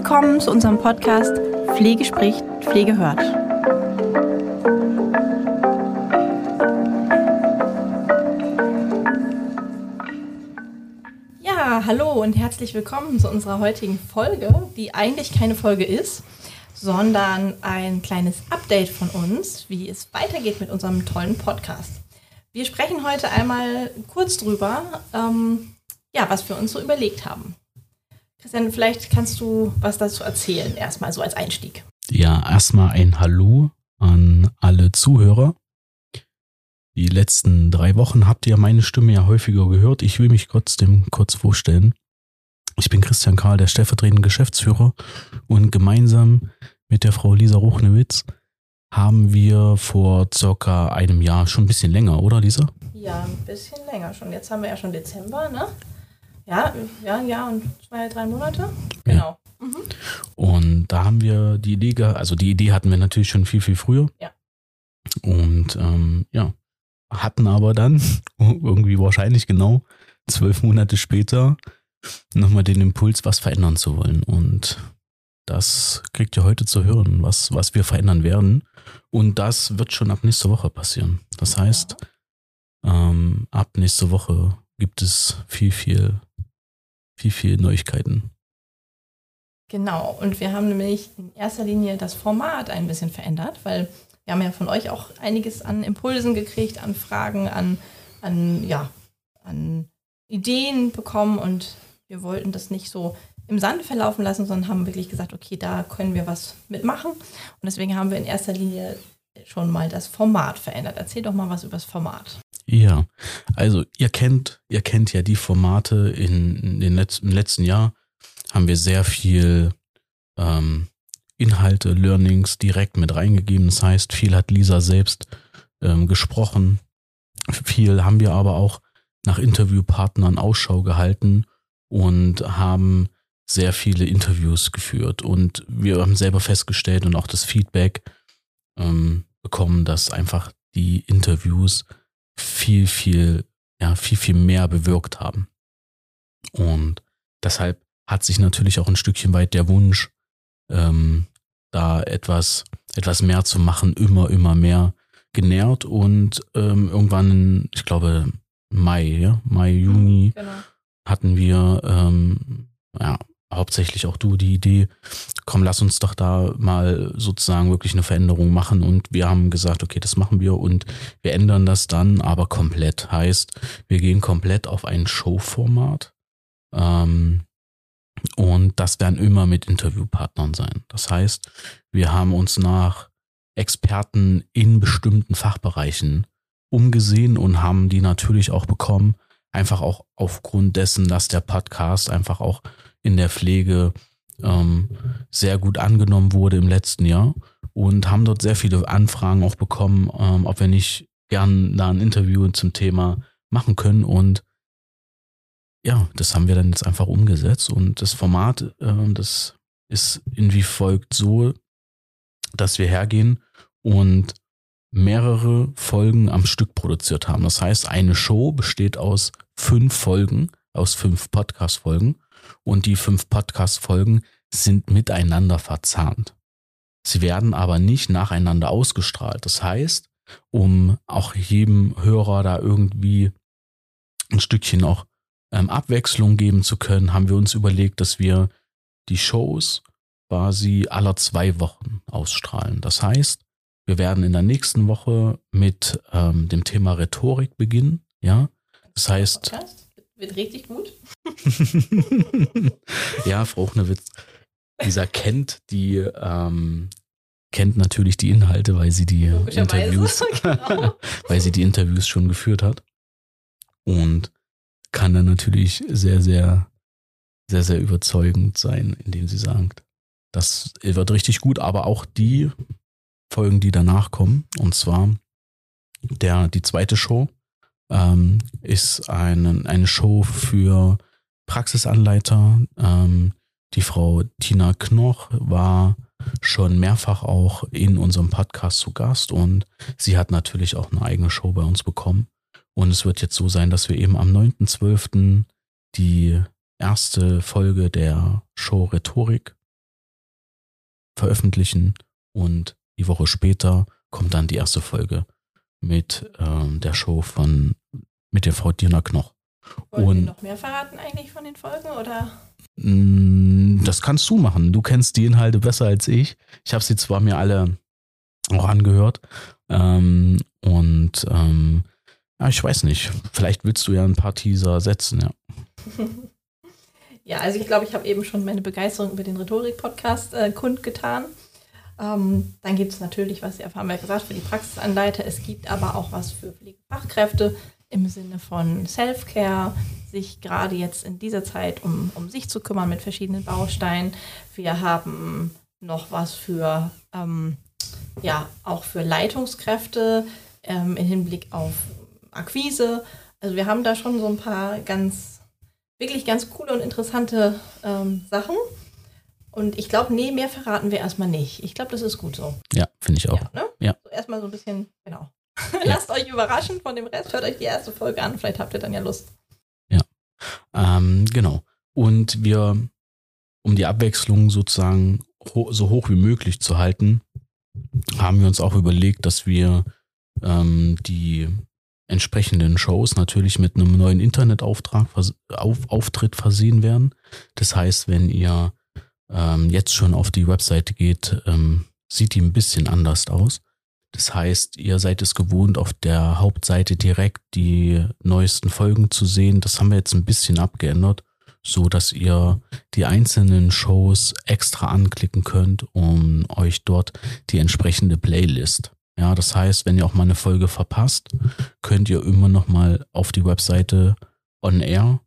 willkommen zu unserem Podcast Pflege spricht, Pflege hört. Ja, hallo und herzlich willkommen zu unserer heutigen Folge, die eigentlich keine Folge ist, sondern ein kleines Update von uns, wie es weitergeht mit unserem tollen Podcast. Wir sprechen heute einmal kurz drüber, ähm, ja, was wir uns so überlegt haben. Christian, vielleicht kannst du was dazu erzählen, erstmal so als Einstieg. Ja, erstmal ein Hallo an alle Zuhörer. Die letzten drei Wochen habt ihr meine Stimme ja häufiger gehört. Ich will mich trotzdem kurz vorstellen. Ich bin Christian Karl, der stellvertretende Geschäftsführer und gemeinsam mit der Frau Lisa Ruchnewitz haben wir vor circa einem Jahr, schon ein bisschen länger, oder Lisa? Ja, ein bisschen länger schon. Jetzt haben wir ja schon Dezember, ne? Ja, ja, ein Jahr und zwei, drei Monate. Genau. Ja. Mhm. Und da haben wir die Idee, also die Idee hatten wir natürlich schon viel, viel früher. Ja. Und ähm, ja, hatten aber dann irgendwie wahrscheinlich genau zwölf Monate später nochmal den Impuls, was verändern zu wollen. Und das kriegt ihr heute zu hören, was, was wir verändern werden. Und das wird schon ab nächster Woche passieren. Das heißt, ähm, ab nächster Woche gibt es viel, viel, viel, viel Neuigkeiten. Genau, und wir haben nämlich in erster Linie das Format ein bisschen verändert, weil wir haben ja von euch auch einiges an Impulsen gekriegt, an Fragen, an, an, ja, an Ideen bekommen und wir wollten das nicht so im Sand verlaufen lassen, sondern haben wirklich gesagt, okay, da können wir was mitmachen. Und deswegen haben wir in erster Linie schon mal das Format verändert. Erzähl doch mal was über das Format. Ja, also ihr kennt, ihr kennt ja die Formate in, den letzten, im letzten Jahr haben wir sehr viel ähm, Inhalte, Learnings direkt mit reingegeben. Das heißt, viel hat Lisa selbst ähm, gesprochen. Viel haben wir aber auch nach Interviewpartnern Ausschau gehalten und haben sehr viele Interviews geführt. Und wir haben selber festgestellt und auch das Feedback ähm, bekommen, dass einfach die Interviews viel, viel, ja, viel, viel mehr bewirkt haben. Und deshalb hat sich natürlich auch ein Stückchen weit der Wunsch, ähm, da etwas, etwas mehr zu machen, immer, immer mehr genährt und ähm, irgendwann, ich glaube, Mai, ja, Mai, Juni, genau. hatten wir ähm, ja, hauptsächlich auch du die Idee, komm, lass uns doch da mal sozusagen wirklich eine Veränderung machen. Und wir haben gesagt, okay, das machen wir und wir ändern das dann aber komplett. Heißt, wir gehen komplett auf ein Showformat. Ähm, und das werden immer mit Interviewpartnern sein. Das heißt, wir haben uns nach Experten in bestimmten Fachbereichen umgesehen und haben die natürlich auch bekommen. Einfach auch aufgrund dessen, dass der Podcast einfach auch in der Pflege ähm, sehr gut angenommen wurde im letzten Jahr und haben dort sehr viele Anfragen auch bekommen, ähm, ob wir nicht gern da ein Interview zum Thema machen können. Und ja, das haben wir dann jetzt einfach umgesetzt. Und das Format, äh, das ist in wie folgt so, dass wir hergehen und mehrere Folgen am Stück produziert haben. Das heißt, eine Show besteht aus fünf Folgen, aus fünf Podcast-Folgen und die fünf Podcast-Folgen sind miteinander verzahnt. Sie werden aber nicht nacheinander ausgestrahlt. Das heißt, um auch jedem Hörer da irgendwie ein Stückchen auch ähm, Abwechslung geben zu können, haben wir uns überlegt, dass wir die Shows quasi aller zwei Wochen ausstrahlen. Das heißt, wir werden in der nächsten Woche mit ähm, dem Thema Rhetorik beginnen. Ja, das heißt, Podcast? Wird richtig gut. ja, Frau Ochnewitz, dieser kennt die, ähm, kennt natürlich die Inhalte, weil sie die Interviews, genau. weil sie die Interviews schon geführt hat. Und kann dann natürlich sehr, sehr, sehr, sehr überzeugend sein, indem sie sagt, das wird richtig gut, aber auch die Folgen, die danach kommen, und zwar der, die zweite Show, ähm, ist eine, eine Show für Praxisanleiter. Ähm, die Frau Tina Knoch war schon mehrfach auch in unserem Podcast zu Gast und sie hat natürlich auch eine eigene Show bei uns bekommen. Und es wird jetzt so sein, dass wir eben am 9.12. die erste Folge der Show Rhetorik veröffentlichen und die Woche später kommt dann die erste Folge mit ähm, der Show von mit der Frau Dina Knoch. Wollen und, noch mehr verraten eigentlich von den Folgen oder? Mm, das kannst du machen. Du kennst die Inhalte besser als ich. Ich habe sie zwar mir alle auch angehört ähm, und ähm, ja, ich weiß nicht. Vielleicht willst du ja ein paar Teaser setzen, ja. ja, also ich glaube, ich habe eben schon meine Begeisterung über den Rhetorik-Podcast äh, kundgetan. Ähm, dann gibt es natürlich, was Sie haben wir gesagt, für die Praxisanleiter. Es gibt aber auch was für Pflegefachkräfte im Sinne von Self-Care, sich gerade jetzt in dieser Zeit um, um sich zu kümmern mit verschiedenen Bausteinen. Wir haben noch was für, ähm, ja, auch für Leitungskräfte ähm, im Hinblick auf Akquise. Also wir haben da schon so ein paar ganz, wirklich ganz coole und interessante ähm, Sachen. Und ich glaube, nee, mehr verraten wir erstmal nicht. Ich glaube, das ist gut so. Ja, finde ich auch. Ja, ne? ja. So erstmal so ein bisschen, genau. Ja. Lasst euch überraschen von dem Rest. Hört euch die erste Folge an. Vielleicht habt ihr dann ja Lust. Ja. Ähm, genau. Und wir, um die Abwechslung sozusagen ho so hoch wie möglich zu halten, haben wir uns auch überlegt, dass wir ähm, die entsprechenden Shows natürlich mit einem neuen Internetauftrag auf, Auftritt versehen werden. Das heißt, wenn ihr ähm, jetzt schon auf die Webseite geht, ähm, sieht die ein bisschen anders aus. Das heißt, ihr seid es gewohnt, auf der Hauptseite direkt die neuesten Folgen zu sehen. Das haben wir jetzt ein bisschen abgeändert, so dass ihr die einzelnen Shows extra anklicken könnt, um euch dort die entsprechende Playlist. Ja, das heißt, wenn ihr auch mal eine Folge verpasst, könnt ihr immer noch mal auf die Webseite on air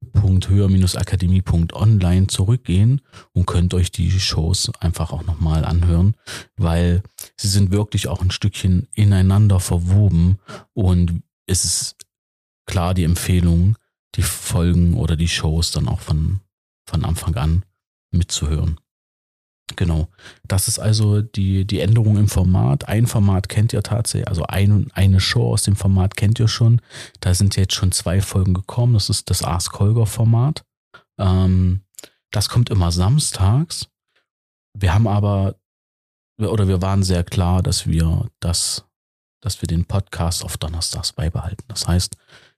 www.höher-akademie.online zurückgehen und könnt euch die Shows einfach auch nochmal anhören, weil sie sind wirklich auch ein Stückchen ineinander verwoben und es ist klar die Empfehlung, die Folgen oder die Shows dann auch von, von Anfang an mitzuhören. Genau. Das ist also die, die Änderung im Format. Ein Format kennt ihr tatsächlich, also ein, eine Show aus dem Format kennt ihr schon. Da sind jetzt schon zwei Folgen gekommen. Das ist das Ask Holger Format. Ähm, das kommt immer samstags. Wir haben aber, oder wir waren sehr klar, dass wir das, dass wir den Podcast auf Donnerstags beibehalten. Das heißt,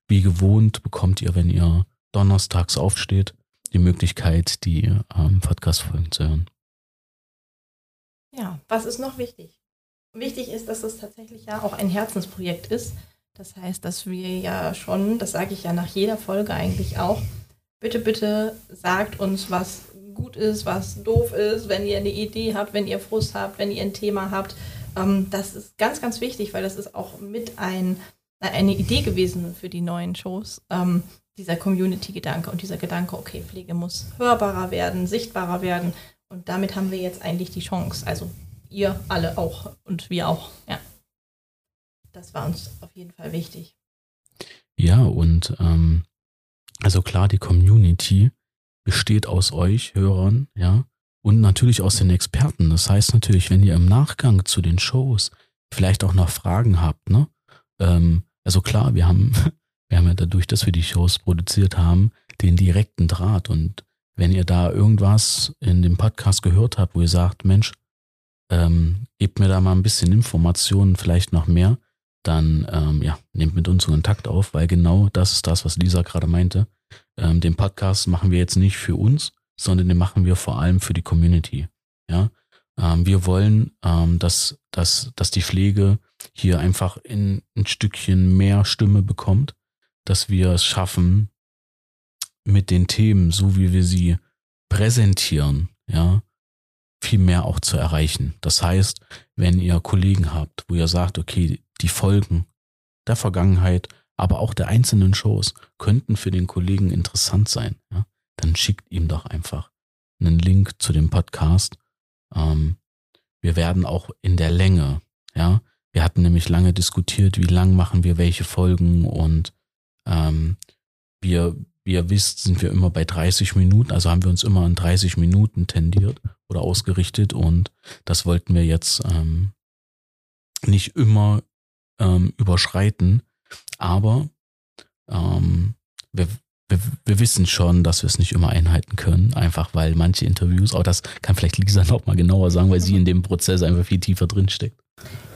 wie gewohnt bekommt ihr, wenn ihr donnerstags aufsteht, die Möglichkeit, die ähm, Podcast-Folgen zu hören. Ja, was ist noch wichtig? Wichtig ist, dass es tatsächlich ja auch ein Herzensprojekt ist. Das heißt, dass wir ja schon, das sage ich ja nach jeder Folge eigentlich auch, bitte, bitte sagt uns, was gut ist, was doof ist, wenn ihr eine Idee habt, wenn ihr Frust habt, wenn ihr ein Thema habt. Ähm, das ist ganz, ganz wichtig, weil das ist auch mit ein, eine Idee gewesen für die neuen Shows. Ähm, dieser Community-Gedanke und dieser Gedanke, okay, Pflege muss hörbarer werden, sichtbarer werden. Und damit haben wir jetzt eigentlich die Chance. Also ihr alle auch und wir auch, ja. Das war uns auf jeden Fall wichtig. Ja, und ähm, also klar, die Community besteht aus euch, Hörern, ja, und natürlich aus den Experten. Das heißt natürlich, wenn ihr im Nachgang zu den Shows vielleicht auch noch Fragen habt, ne? Ähm, also klar, wir haben, wir haben ja dadurch, dass wir die Shows produziert haben, den direkten Draht und wenn ihr da irgendwas in dem Podcast gehört habt, wo ihr sagt, Mensch, ähm, gebt mir da mal ein bisschen Informationen, vielleicht noch mehr, dann ähm, ja, nehmt mit uns Kontakt auf, weil genau das ist das, was Lisa gerade meinte. Ähm, den Podcast machen wir jetzt nicht für uns, sondern den machen wir vor allem für die Community. Ja, ähm, wir wollen, ähm, dass, dass, dass die Pflege hier einfach in ein Stückchen mehr Stimme bekommt, dass wir es schaffen, mit den Themen, so wie wir sie präsentieren, ja, viel mehr auch zu erreichen. Das heißt, wenn ihr Kollegen habt, wo ihr sagt, okay, die Folgen der Vergangenheit, aber auch der einzelnen Shows könnten für den Kollegen interessant sein, ja, dann schickt ihm doch einfach einen Link zu dem Podcast. Ähm, wir werden auch in der Länge, ja, wir hatten nämlich lange diskutiert, wie lang machen wir welche Folgen und ähm, wir, wie ihr wisst, sind wir immer bei 30 Minuten, also haben wir uns immer an 30 Minuten tendiert oder ausgerichtet und das wollten wir jetzt ähm, nicht immer ähm, überschreiten, aber ähm, wir, wir, wir wissen schon, dass wir es nicht immer einhalten können, einfach weil manche Interviews, auch das kann vielleicht Lisa noch mal genauer sagen, weil sie in dem Prozess einfach viel tiefer drinsteckt.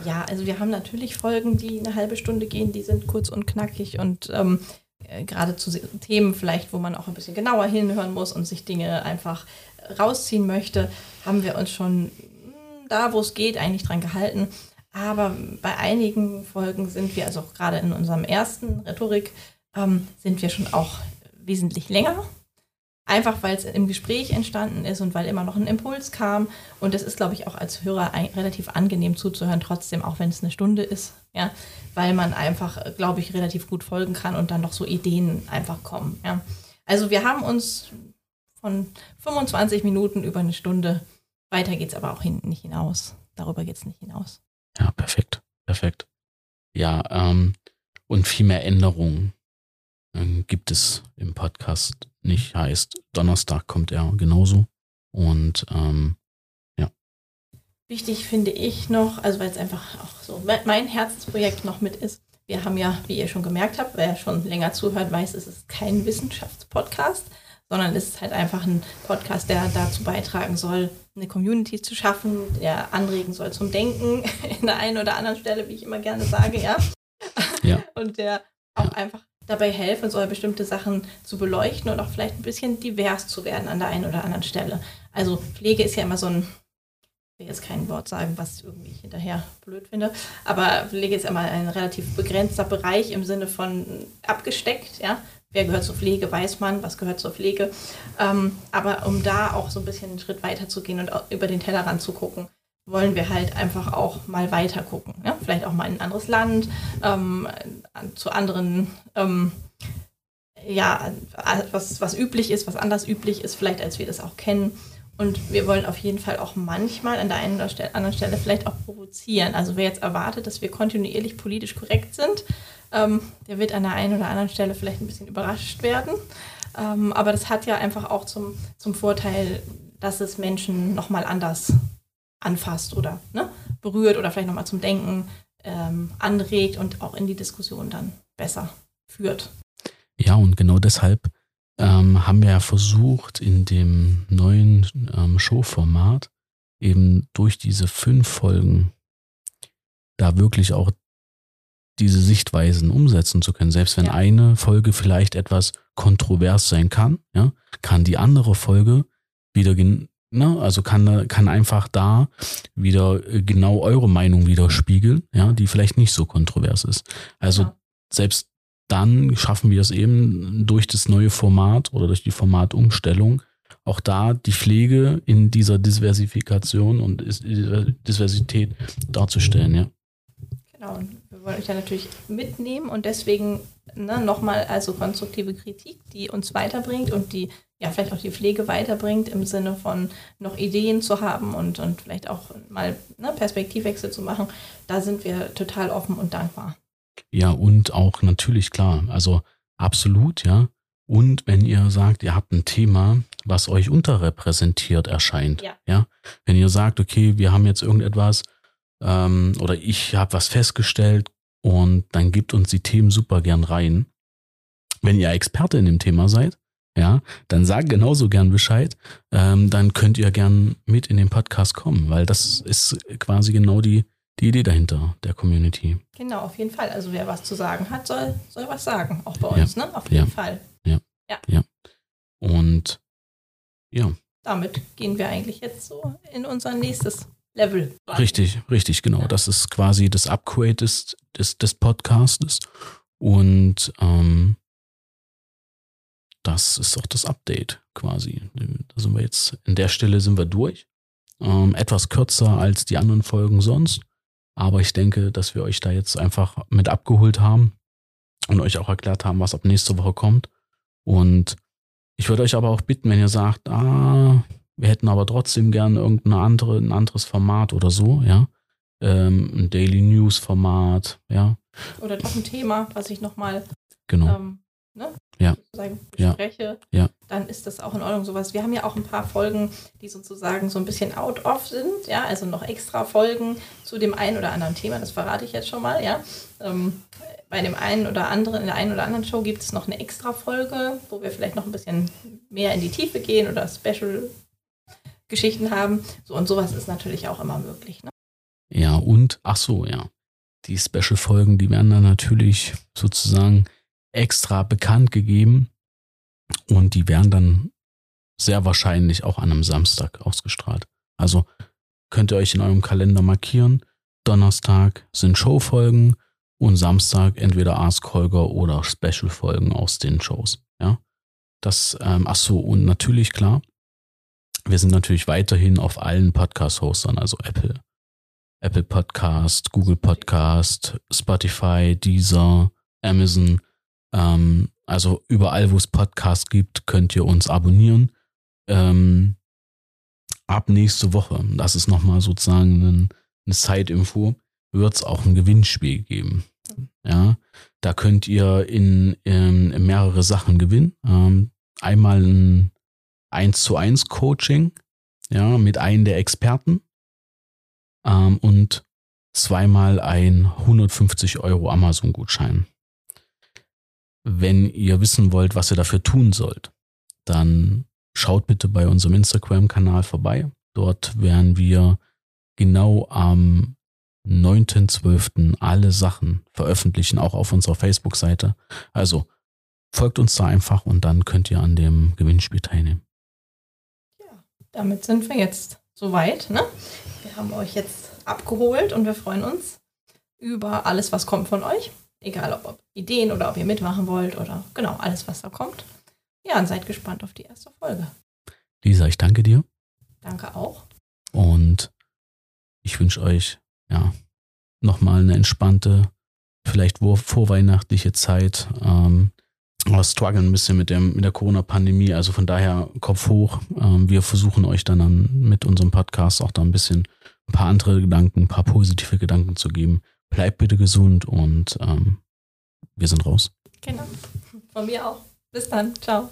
Ja, also wir haben natürlich Folgen, die eine halbe Stunde gehen, die sind kurz und knackig und ähm, äh, gerade zu Themen vielleicht, wo man auch ein bisschen genauer hinhören muss und sich Dinge einfach rausziehen möchte, haben wir uns schon hm, da, wo es geht, eigentlich dran gehalten. Aber bei einigen Folgen sind wir, also auch gerade in unserem ersten Rhetorik, ähm, sind wir schon auch wesentlich länger. Einfach weil es im Gespräch entstanden ist und weil immer noch ein Impuls kam. Und es ist, glaube ich, auch als Hörer ein, relativ angenehm zuzuhören, trotzdem, auch wenn es eine Stunde ist. Ja, weil man einfach, glaube ich, relativ gut folgen kann und dann noch so Ideen einfach kommen. Ja. Also wir haben uns von 25 Minuten über eine Stunde, weiter geht es aber auch hin, nicht hinaus. Darüber geht es nicht hinaus. Ja, perfekt, perfekt. Ja, ähm, und viel mehr Änderungen gibt es im Podcast nicht. Heißt, Donnerstag kommt er genauso. Und ähm, ja. Wichtig finde ich noch, also weil es einfach auch so mein Herzensprojekt noch mit ist. Wir haben ja, wie ihr schon gemerkt habt, wer schon länger zuhört, weiß, es ist kein Wissenschaftspodcast, sondern es ist halt einfach ein Podcast, der dazu beitragen soll, eine Community zu schaffen, der anregen soll zum Denken in der einen oder anderen Stelle, wie ich immer gerne sage, ja. ja. Und der auch einfach dabei helfen soll, bestimmte Sachen zu beleuchten und auch vielleicht ein bisschen divers zu werden an der einen oder anderen Stelle. Also Pflege ist ja immer so ein, ich will jetzt kein Wort sagen, was irgendwie ich hinterher blöd finde, aber Pflege ist immer ein relativ begrenzter Bereich im Sinne von abgesteckt, ja. Wer gehört zur Pflege, weiß man, was gehört zur Pflege. Ähm, aber um da auch so ein bisschen einen Schritt weiter zu gehen und über den Tellerrand zu gucken, wollen wir halt einfach auch mal weiter gucken. Ja? Vielleicht auch mal in ein anderes Land, ähm, zu anderen, ähm, ja, was, was üblich ist, was anders üblich ist, vielleicht als wir das auch kennen. Und wir wollen auf jeden Fall auch manchmal an der einen oder anderen Stelle vielleicht auch provozieren. Also wer jetzt erwartet, dass wir kontinuierlich politisch korrekt sind, ähm, der wird an der einen oder anderen Stelle vielleicht ein bisschen überrascht werden. Ähm, aber das hat ja einfach auch zum, zum Vorteil, dass es Menschen nochmal anders anfasst oder ne, berührt oder vielleicht nochmal zum Denken ähm, anregt und auch in die Diskussion dann besser führt. Ja, und genau deshalb ähm, haben wir ja versucht, in dem neuen ähm, Showformat eben durch diese fünf Folgen da wirklich auch diese Sichtweisen umsetzen zu können. Selbst wenn ja. eine Folge vielleicht etwas kontrovers sein kann, ja, kann die andere Folge wieder Ne? Also kann, kann einfach da wieder äh, genau eure Meinung widerspiegeln, ja, die vielleicht nicht so kontrovers ist. Also ja. selbst dann schaffen wir es eben durch das neue Format oder durch die Formatumstellung, auch da die Pflege in dieser Diversifikation und Diversität darzustellen, ja. Genau, wir wollen euch ja natürlich mitnehmen und deswegen ne, nochmal also konstruktive Kritik, die uns weiterbringt und die ja vielleicht auch die Pflege weiterbringt im Sinne von noch Ideen zu haben und, und vielleicht auch mal ne, Perspektivwechsel zu machen. Da sind wir total offen und dankbar. Ja, und auch natürlich klar, also absolut, ja. Und wenn ihr sagt, ihr habt ein Thema, was euch unterrepräsentiert erscheint, ja. ja? Wenn ihr sagt, okay, wir haben jetzt irgendetwas ähm, oder ich habe was festgestellt und dann gebt uns die Themen super gern rein. Wenn ihr Experte in dem Thema seid, ja, dann sag genauso gern Bescheid. Ähm, dann könnt ihr gern mit in den Podcast kommen, weil das ist quasi genau die, die Idee dahinter der Community. Genau, auf jeden Fall. Also wer was zu sagen hat, soll, soll was sagen, auch bei uns, ja. ne? Auf jeden ja. Fall. Ja. ja. Ja. Und ja. Damit gehen wir eigentlich jetzt so in unser nächstes Level. Richtig, richtig, genau. Das ist quasi das Upgrade des, des, des Podcastes. Und ähm, das ist auch das Update quasi. Da sind wir jetzt, in der Stelle sind wir durch. Ähm, etwas kürzer als die anderen Folgen sonst. Aber ich denke, dass wir euch da jetzt einfach mit abgeholt haben und euch auch erklärt haben, was ab nächste Woche kommt. Und ich würde euch aber auch bitten, wenn ihr sagt, ah, wir hätten aber trotzdem gerne irgendein andere, ein anderes Format oder so, ja. Ähm, ein Daily News Format, ja. Oder doch ein Thema, was ich nochmal genau. ähm, ne? ja. sozusagen Ja. bespreche, Ja. dann ist das auch in Ordnung. Sowas. Wir haben ja auch ein paar Folgen, die sozusagen so ein bisschen out of sind, ja, also noch extra Folgen zu dem einen oder anderen Thema, das verrate ich jetzt schon mal, ja. Ähm, bei dem einen oder anderen, in der einen oder anderen Show gibt es noch eine extra Folge, wo wir vielleicht noch ein bisschen mehr in die Tiefe gehen oder Special-Geschichten haben. So und sowas ist natürlich auch immer möglich. Ne? Ja, und, ach so, ja. Die Special-Folgen, die werden dann natürlich sozusagen extra bekannt gegeben und die werden dann sehr wahrscheinlich auch an einem Samstag ausgestrahlt. Also könnt ihr euch in eurem Kalender markieren. Donnerstag sind Showfolgen und Samstag entweder Ask Holger oder Special-Folgen aus den Shows. Ja, das, ähm, ach so, und natürlich klar, wir sind natürlich weiterhin auf allen Podcast-Hostern, also Apple, Apple Podcast, Google Podcast, Spotify, Deezer, Amazon. Ähm, also überall, wo es Podcasts gibt, könnt ihr uns abonnieren. Ähm, ab nächste Woche, das ist nochmal sozusagen ein, eine Side-Info, wird es auch ein Gewinnspiel geben. Ja, da könnt ihr in, in mehrere Sachen gewinnen. Ähm, einmal ein 1 zu 1 Coaching, ja, mit einem der Experten ähm, und zweimal ein 150 Euro Amazon-Gutschein. Wenn ihr wissen wollt, was ihr dafür tun sollt, dann schaut bitte bei unserem Instagram-Kanal vorbei. Dort werden wir genau am 9.12. alle Sachen veröffentlichen, auch auf unserer Facebook-Seite. Also folgt uns da einfach und dann könnt ihr an dem Gewinnspiel teilnehmen. Damit sind wir jetzt soweit. Ne? Wir haben euch jetzt abgeholt und wir freuen uns über alles, was kommt von euch. Egal ob, ob Ideen oder ob ihr mitmachen wollt oder genau alles, was da kommt. Ja, und seid gespannt auf die erste Folge. Lisa, ich danke dir Danke auch. und ich wünsche euch ja nochmal eine entspannte, vielleicht vor- vorweihnachtliche Zeit. Ähm, strugglen ein bisschen mit, dem, mit der Corona-Pandemie, also von daher Kopf hoch. Ähm, wir versuchen euch dann an, mit unserem Podcast auch da ein bisschen ein paar andere Gedanken, ein paar positive Gedanken zu geben. Bleibt bitte gesund und ähm, wir sind raus. Genau. Von mir auch. Bis dann. Ciao.